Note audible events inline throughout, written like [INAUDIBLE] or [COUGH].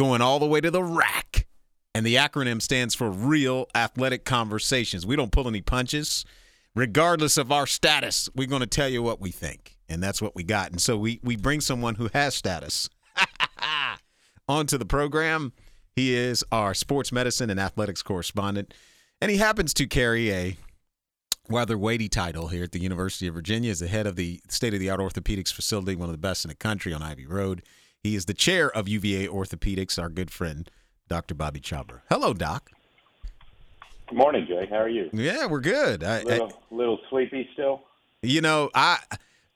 going all the way to the rack. And the acronym stands for Real Athletic Conversations. We don't pull any punches. Regardless of our status, we're going to tell you what we think. And that's what we got. And so we, we bring someone who has status [LAUGHS] onto the program. He is our sports medicine and athletics correspondent. And he happens to carry a rather weighty title here at the University of Virginia as the head of the state of the art orthopedics facility, one of the best in the country on Ivy Road. He is the chair of UVA Orthopedics, our good friend, Dr. Bobby Chhabra. Hello, Doc. Good morning, Jay. How are you? Yeah, we're good. A little, I, little sleepy still. You know, I,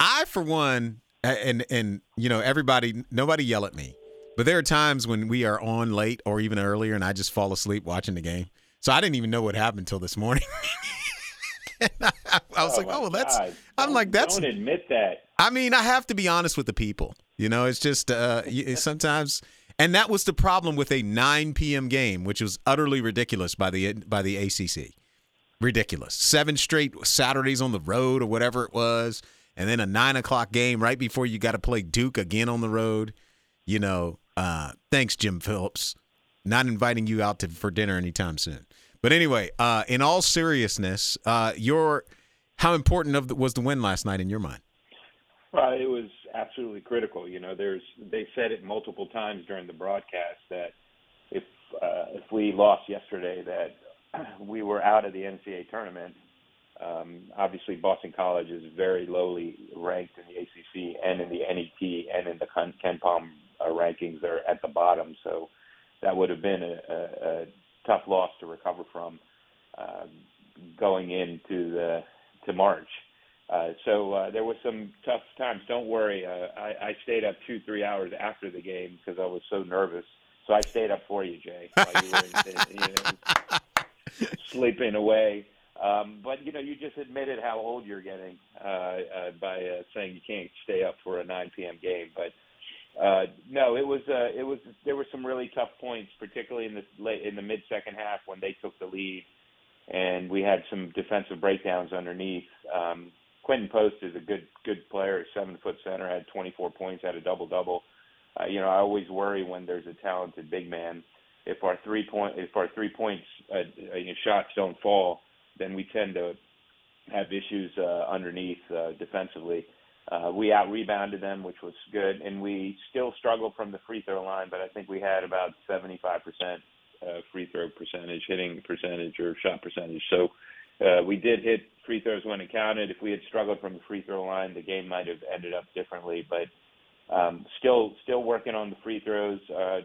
I for one, and and you know, everybody, nobody yell at me, but there are times when we are on late or even earlier, and I just fall asleep watching the game. So I didn't even know what happened until this morning. [LAUGHS] I, I, was oh like, oh, well, that's. God. I'm don't, like, that's. Don't admit that. I mean, I have to be honest with the people. You know, it's just uh, sometimes, and that was the problem with a 9 p.m. game, which was utterly ridiculous by the by the ACC. Ridiculous. Seven straight Saturdays on the road or whatever it was, and then a nine o'clock game right before you got to play Duke again on the road. You know, uh, thanks, Jim Phillips. Not inviting you out to for dinner anytime soon. But anyway, uh, in all seriousness, uh, your how important of the, was the win last night in your mind? Well, it absolutely critical. You know, there's they said it multiple times during the broadcast that if uh, if we lost yesterday, that [CLEARS THROAT] we were out of the NCAA tournament. Um, obviously, Boston College is very lowly ranked in the ACC and in the NET and in the KenPom uh, rankings. They're at the bottom, so that would have been a, a, a tough loss to recover from uh, going into the to March. Uh, so uh, there was some tough times. Don't worry. Uh, I, I stayed up two, three hours after the game because I was so nervous. So I stayed up for you, Jay, while you were [LAUGHS] you know, sleeping away. Um, but you know, you just admitted how old you're getting uh, uh, by uh, saying you can't stay up for a 9 p.m. game. But uh, no, it was uh, it was there were some really tough points, particularly in the late in the mid second half when they took the lead, and we had some defensive breakdowns underneath. Um, Quinten Post is a good good player, seven foot center, had 24 points, had a double double. Uh, you know, I always worry when there's a talented big man. If our three point if our three points uh, uh, shots don't fall, then we tend to have issues uh, underneath uh, defensively. Uh, we out rebounded them, which was good, and we still struggle from the free throw line. But I think we had about 75% uh, free throw percentage, hitting percentage, or shot percentage. So uh, we did hit free throws when it counted. If we had struggled from the free throw line, the game might have ended up differently. But um, still, still working on the free throws. Uh,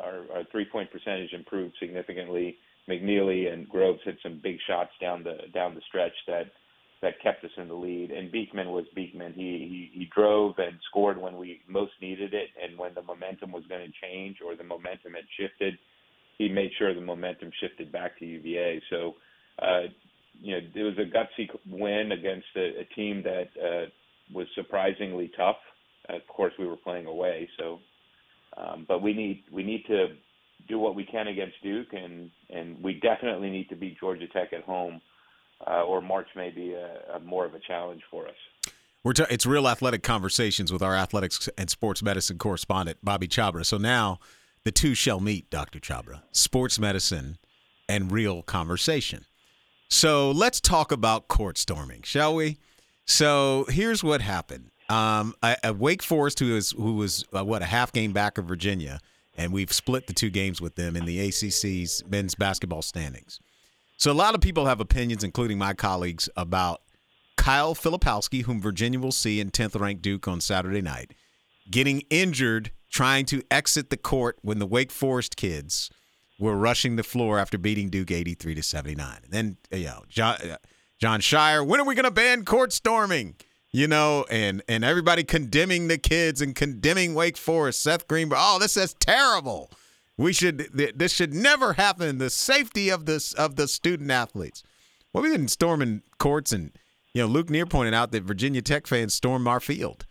our, our three point percentage improved significantly. McNeely and Groves hit some big shots down the down the stretch that that kept us in the lead. And Beekman was Beekman. He he, he drove and scored when we most needed it, and when the momentum was going to change or the momentum had shifted, he made sure the momentum shifted back to UVA. So uh, you know, it was a gutsy win against a, a team that uh, was surprisingly tough. Of course, we were playing away, so um, but we need we need to do what we can against Duke, and and we definitely need to beat Georgia Tech at home, uh, or March may be a, a more of a challenge for us. We're it's real athletic conversations with our athletics and sports medicine correspondent Bobby Chhabra. So now the two shall meet, Doctor Chhabra, sports medicine and real conversation. So let's talk about court storming, shall we? So here's what happened. Um, a, Wake Forest, who was who was uh, what a half game back of Virginia, and we've split the two games with them in the ACC's men's basketball standings. So a lot of people have opinions, including my colleagues, about Kyle Filipowski, whom Virginia will see in 10th ranked Duke on Saturday night, getting injured trying to exit the court when the Wake Forest kids were rushing the floor after beating Duke 83 to 79. And then, you know, John, uh, Jon Scheyer, when are we going to ban court storming? You know, and and everybody condemning the kids and condemning Wake Forest. Seth Greenberg, oh, this is terrible. We should this should never happen. The safety of this of the student athletes. Well, we didn't storming courts, and you know, Luke Neer pointed out that Virginia Tech fans stormed our field.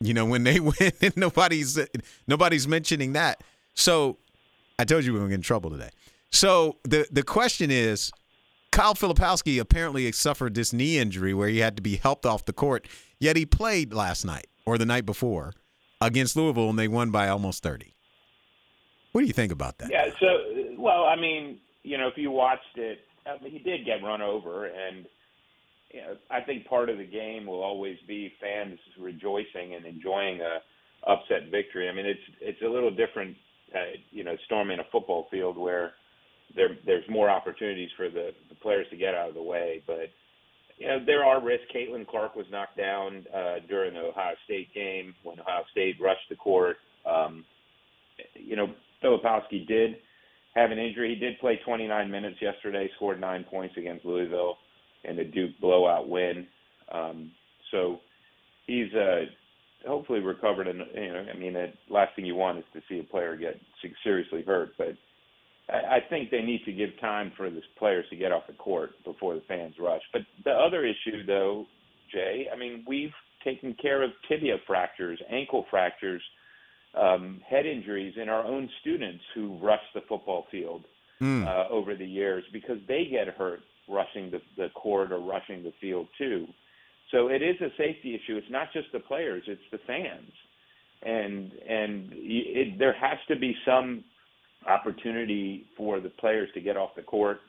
You know, when they [LAUGHS] win, and nobody's nobody's mentioning that. So I told you we were going to get in trouble today. So the the question is, Kyle Filipowski apparently suffered this knee injury where he had to be helped off the court. Yet he played last night or the night before against Louisville, and they won by almost thirty. What do you think about that? Yeah. So, well, I mean, you know, if you watched it, I mean, he did get run over, and you know, I think part of the game will always be fans rejoicing and enjoying a upset victory. I mean, it's it's a little different, uh, you know, storming a football field where there there's more opportunities for the, the players to get out of the way, but you know, there are risks. Caitlin Clark was knocked down uh, during the Ohio State game when Ohio State rushed the court. Um, you know, Filipowski did have an injury. He did play 29 minutes yesterday, scored nine points against Louisville in the Duke blowout win. Um, so he's uh, hopefully recovered. And you know, I mean, the last thing you want is to see a player get seriously hurt. But I, I think they need to give time for the players to get off the court before the fans rush. But the other issue, though, Jay, I mean, we've taken care of tibia fractures, ankle fractures um, head injuries in our own students who rush the football field mm. uh, over the years because they get hurt rushing the, the court or rushing the field too. So it is a safety issue. It's not just the players; it's the fans, and and it, there has to be some opportunity for the players to get off the court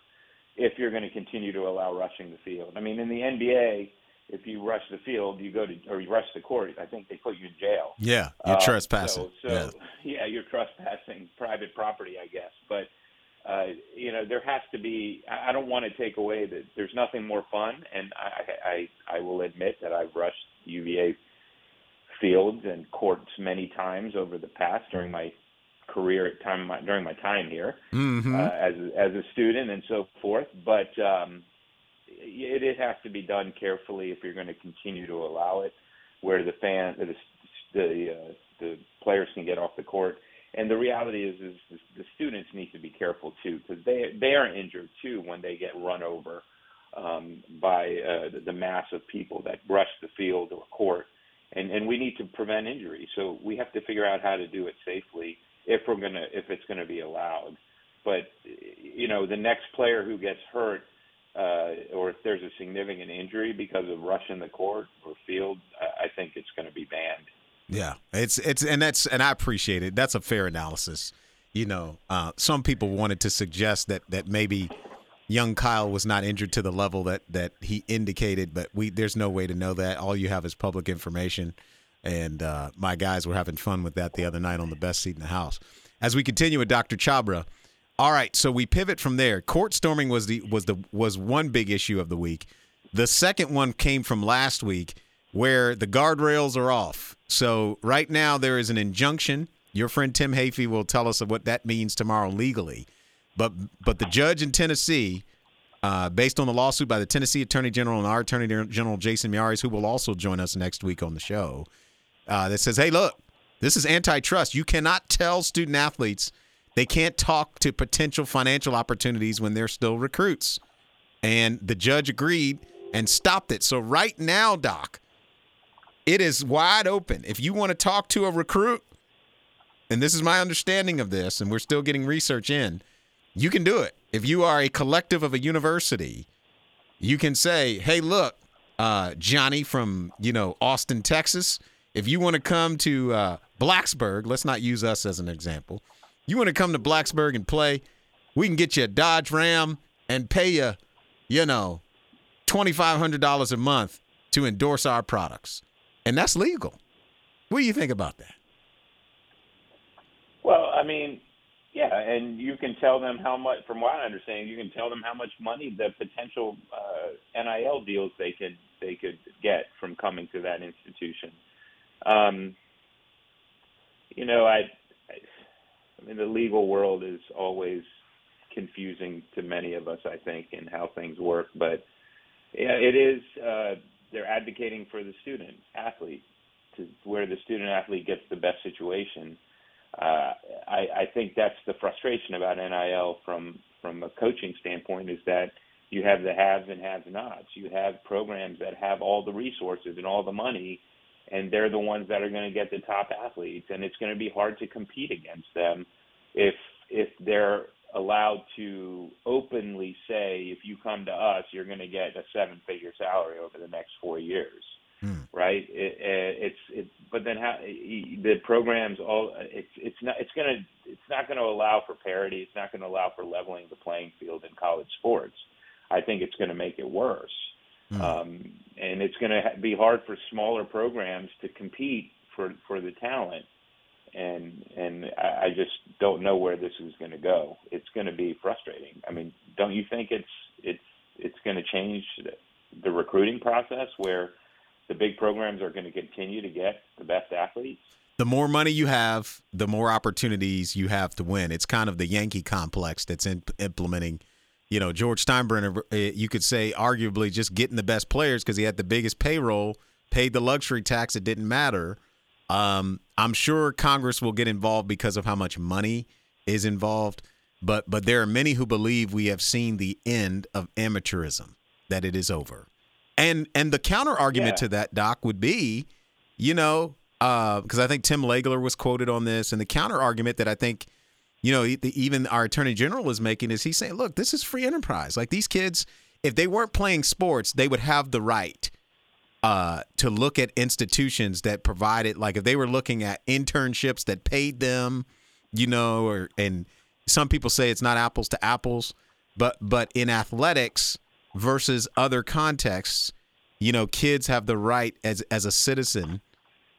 if you're going to continue to allow rushing the field. I mean, in the NBA, if you rush the field, you go to or you rush the court. I think they put you in jail. Yeah, you're uh, trespassing. So, so yeah. yeah, you're trespassing private property, I guess. But uh, you know, there has to be. I don't want to take away that there's nothing more fun, and I, I I will admit that I've rushed UVA fields and courts many times over the past during my career at time my, during my time here mm-hmm. uh, as as a student and so forth. But um, it, it has to be done carefully if you're going to continue to allow it, where the fan, the the, uh, the players can get off the court. And the reality is, is the students need to be careful too, because they they are injured too when they get run over um, by uh, the, the mass of people that rush the field or court, and and we need to prevent injury. So we have to figure out how to do it safely if we're gonna if it's gonna be allowed. But you know, the next player who gets hurt uh, or if there's a significant injury because of rushing the court or field, I think it's going to be banned. Yeah, it's it's and that's and I appreciate it. That's a fair analysis. You know, uh, some people wanted to suggest that that maybe young Kyle was not injured to the level that that he indicated, but we there's no way to know that. All you have is public information, and uh, my guys were having fun with that the other night on the best seat in the house. As we continue with Dr. Chhabra, all right, so we pivot from there. Court storming was the was the was one big issue of the week. The second one came from last week where the guardrails are off. So right now there is an injunction. Your friend Tim Heaphy will tell us what that means tomorrow legally. But but the judge in Tennessee, uh, based on the lawsuit by the Tennessee Attorney General and our Attorney General Jason Miyares, who will also join us next week on the show, uh, that says, "Hey, look, this is antitrust. You cannot tell student athletes." They can't talk to potential financial opportunities when they're still recruits. And the judge agreed and stopped it. So, right now, Doc, it is wide open. If you want to talk to a recruit, and this is my understanding of this, and we're still getting research in, you can do it. If you are a collective of a university, you can say, hey, look, uh, Johnny from, you know, Austin, Texas, if you want to come to uh, Blacksburg, let's not use us as an example. You want to come to Blacksburg and play? We can get you a Dodge Ram and pay you, you know, $2,500 a month to endorse our products. And that's legal. What do you think about that? Well, I mean, yeah, and you can tell them how much. From what I understand, you can tell them how much money the potential uh, NIL deals they could they could get from coming to that institution. Um, you know, I I mean, the legal world is always confusing to many of us, I think, in how things work. But yeah, it is. Uh, they're advocating for the student athlete to where the student athlete gets the best situation. Uh, I, I think that's the frustration about NIL from from a coaching standpoint is that you have the haves and have-nots. You have programs that have all the resources and all the money, and they're the ones that are going to get the top athletes, and it's going to be hard to compete against them if if they're allowed to openly say, if you come to us, you're going to get a seven-figure salary over the next four years, hmm. right? It, it, it's it, but then how the programs all it's it's not it's going to it's not going to allow for parity. It's not going to allow for leveling the playing field in college sports. I think it's going to make it worse. Mm. Um, and it's going to be hard for smaller programs to compete for for the talent. And and I, just don't know where this is going to go. It's going to be frustrating. I mean, don't you think it's it's it's going to change the recruiting process where the big programs are going to continue to get the best athletes? the more money you have, the more opportunities you have to win. It's kind of the Yankee complex that's in, implementing. You know, George Steinbrenner, eh, you could say arguably just getting the best players because he had the biggest payroll, paid the luxury tax. It didn't matter. Um, I'm sure Congress will get involved because of how much money is involved. But but there are many who believe we have seen the end of amateurism, that it is over. And and the counter argument yeah. to that, Doc, would be, you know, because uh, I think Tim Legler was quoted on this, and the counter argument that I think, you know, even our attorney general is making is he's saying, look, this is free enterprise. Like these kids, if they weren't playing sports, they would have the right uh, to look at institutions that provided, like if they were looking at internships that paid them, you know, or and some people say it's not apples to apples, but but in athletics versus other contexts, you know, kids have the right as as a citizen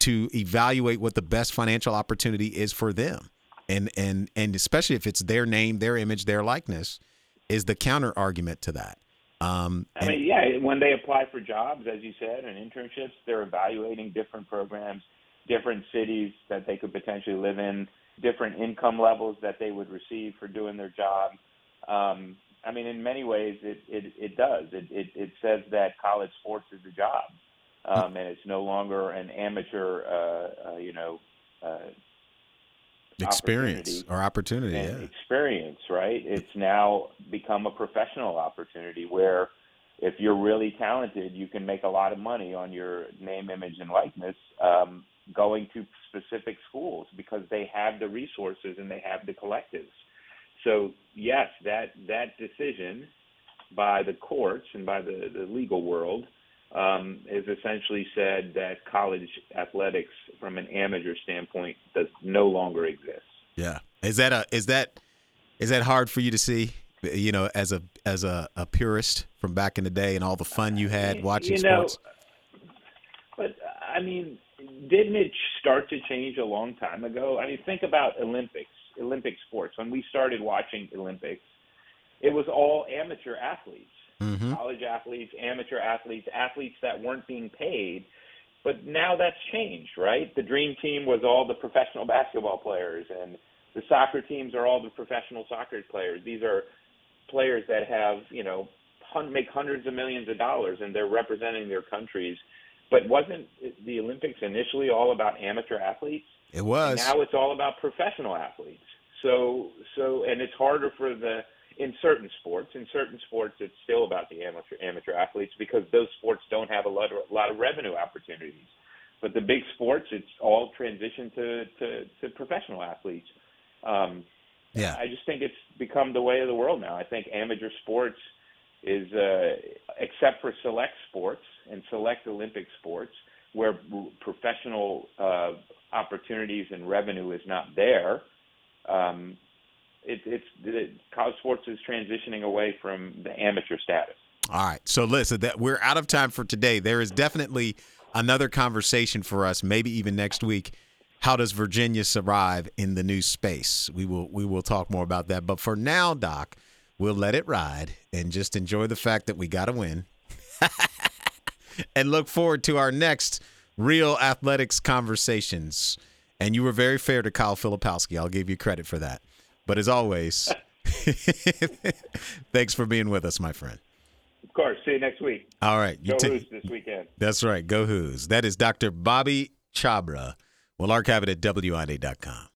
to evaluate what the best financial opportunity is for them. And and and especially if it's their name, their image, their likeness, is the counter argument to that. Um, I mean, yeah, when they apply for jobs, as you said, and internships, they're evaluating different programs, different cities that they could potentially live in, different income levels that they would receive for doing their job. Um, I mean, in many ways, it it, it does. It, it it says that college sports is a job um, and it's no longer an amateur, uh, uh, you know, uh, experience or opportunity. Yeah. Experience, right? It's now become a professional opportunity where if you're really talented, you can make a lot of money on your name, image, and likeness um, going to specific schools because they have the resources and they have the collectives. So yes, that that decision by the courts and by the, the legal world – um, has essentially said that college athletics, from an amateur standpoint, does no longer exist. Yeah, is that a is that is that hard for you to see? You know, as a as a, a purist from back in the day, and all the fun you had watching you know, sports. But I mean, didn't it start to change a long time ago? I mean, think about Olympics, Olympic sports. When we started watching Olympics, it was all amateur athletes mm-hmm. college athletes, amateur athletes, athletes that weren't being paid. But now that's changed, right? The dream team was all the professional basketball players, and the soccer teams are all the professional soccer players. These are players that have, you know, make hundreds of millions of dollars, and they're representing their countries. But wasn't the Olympics initially all about amateur athletes? It was. And now it's all about professional athletes. So, so, and it's harder for the in certain sports. In certain sports, it's still about the amateur amateur athletes because those sports don't have a lot of, a lot of revenue opportunities. But the big sports, it's all transitioned to to, to professional athletes. Um, yeah, I just think it's become the way of the world now. I think amateur sports is, uh, except for select sports and select Olympic sports, where professional uh, opportunities and revenue is not there. Um, it, it's it, college sports is transitioning away from the amateur status. All right, so listen, that we're out of time for today. There is definitely another conversation for us, maybe even next week. How does Virginia survive in the new space? We will we will talk more about that. But for now, Doc, we'll let it ride and just enjoy the fact that we got to win, [LAUGHS] and look forward to our next real athletics conversations. And you were very fair to Kyle Filipowski. I'll give you credit for that. But as always, [LAUGHS] thanks for being with us, my friend. Of course. See you next week. All right. You Go t- Hoos this weekend. That's right. Go Hoos. That is Dr. Bobby Chhabra. We'll archive it at WINA.com.